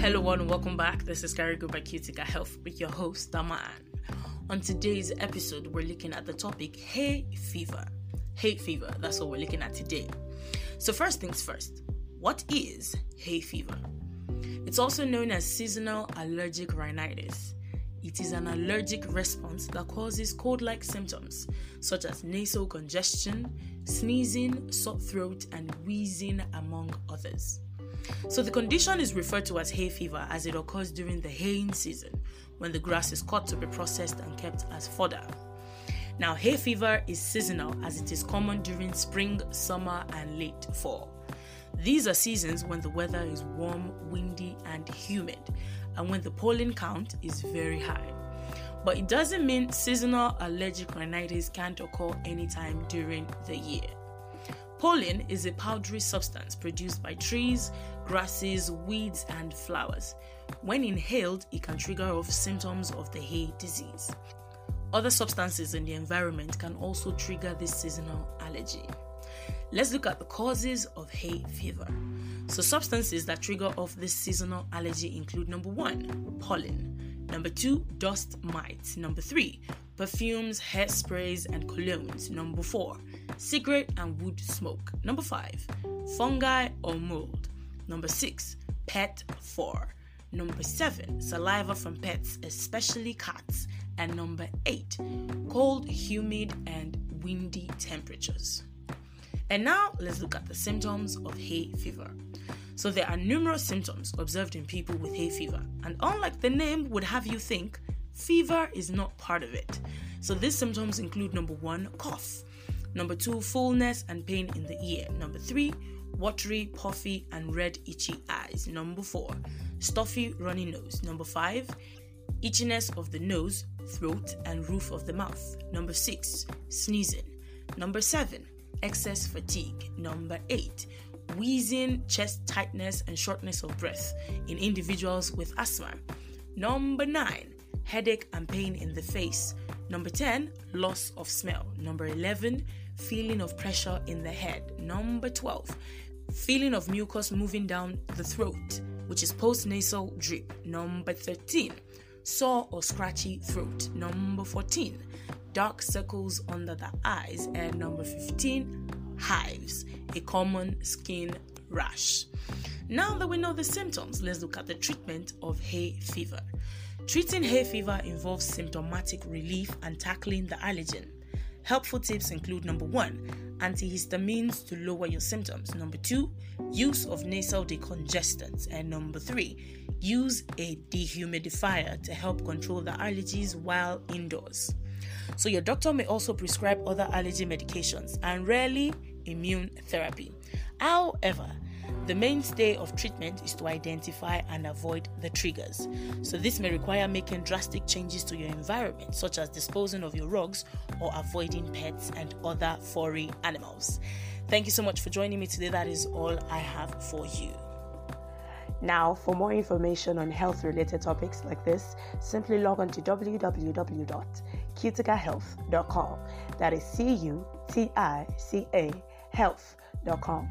Hello and welcome back. This is Carry Go by Cutica Health with your host, Daman. On today's episode, we're looking at the topic hay fever. Hay fever, that's what we're looking at today. So, first things first, what is hay fever? It's also known as seasonal allergic rhinitis. It is an allergic response that causes cold like symptoms such as nasal congestion, sneezing, sore throat, and wheezing, among others. So, the condition is referred to as hay fever as it occurs during the haying season when the grass is cut to be processed and kept as fodder. Now, hay fever is seasonal as it is common during spring, summer, and late fall. These are seasons when the weather is warm, windy, and humid, and when the pollen count is very high. But it doesn't mean seasonal allergic rhinitis can't occur anytime during the year. Pollen is a powdery substance produced by trees, grasses, weeds, and flowers. When inhaled, it can trigger off symptoms of the hay disease. Other substances in the environment can also trigger this seasonal allergy. Let's look at the causes of hay fever. So, substances that trigger off this seasonal allergy include number one, pollen, number two, dust mites, number three, perfumes, hairsprays, and colognes, number four, cigarette and wood smoke, number five, fungi or mold, number six, pet fur, number seven, saliva from pets, especially cats, and number eight, cold, humid, and windy temperatures. And now let's look at the symptoms of hay fever. So there are numerous symptoms observed in people with hay fever, and unlike the name would have you think, fever is not part of it. So these symptoms include number one, cough. Number two, fullness and pain in the ear. Number three, watery, puffy, and red, itchy eyes. Number four, stuffy, runny nose. Number five, itchiness of the nose, throat, and roof of the mouth. Number six, sneezing. Number seven, excess fatigue. Number eight, wheezing, chest tightness, and shortness of breath in individuals with asthma. Number nine, headache and pain in the face. Number 10, loss of smell. Number 11, feeling of pressure in the head. Number 12, feeling of mucus moving down the throat, which is postnasal drip. Number 13, sore or scratchy throat. Number 14, dark circles under the eyes. And number 15, hives, a common skin rash. Now that we know the symptoms, let's look at the treatment of hay fever. Treating hay fever involves symptomatic relief and tackling the allergen. Helpful tips include number one, antihistamines to lower your symptoms. Number two, use of nasal decongestants. And number three, use a dehumidifier to help control the allergies while indoors. So, your doctor may also prescribe other allergy medications and rarely immune therapy. However, the mainstay of treatment is to identify and avoid the triggers. So, this may require making drastic changes to your environment, such as disposing of your rugs or avoiding pets and other furry animals. Thank you so much for joining me today. That is all I have for you. Now, for more information on health related topics like this, simply log on to www.cuticahealth.com. That is C U T I C A health.com.